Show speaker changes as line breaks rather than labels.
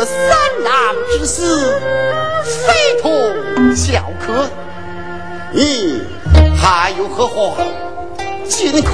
我三郎之死非同小可。你还有何话？尽可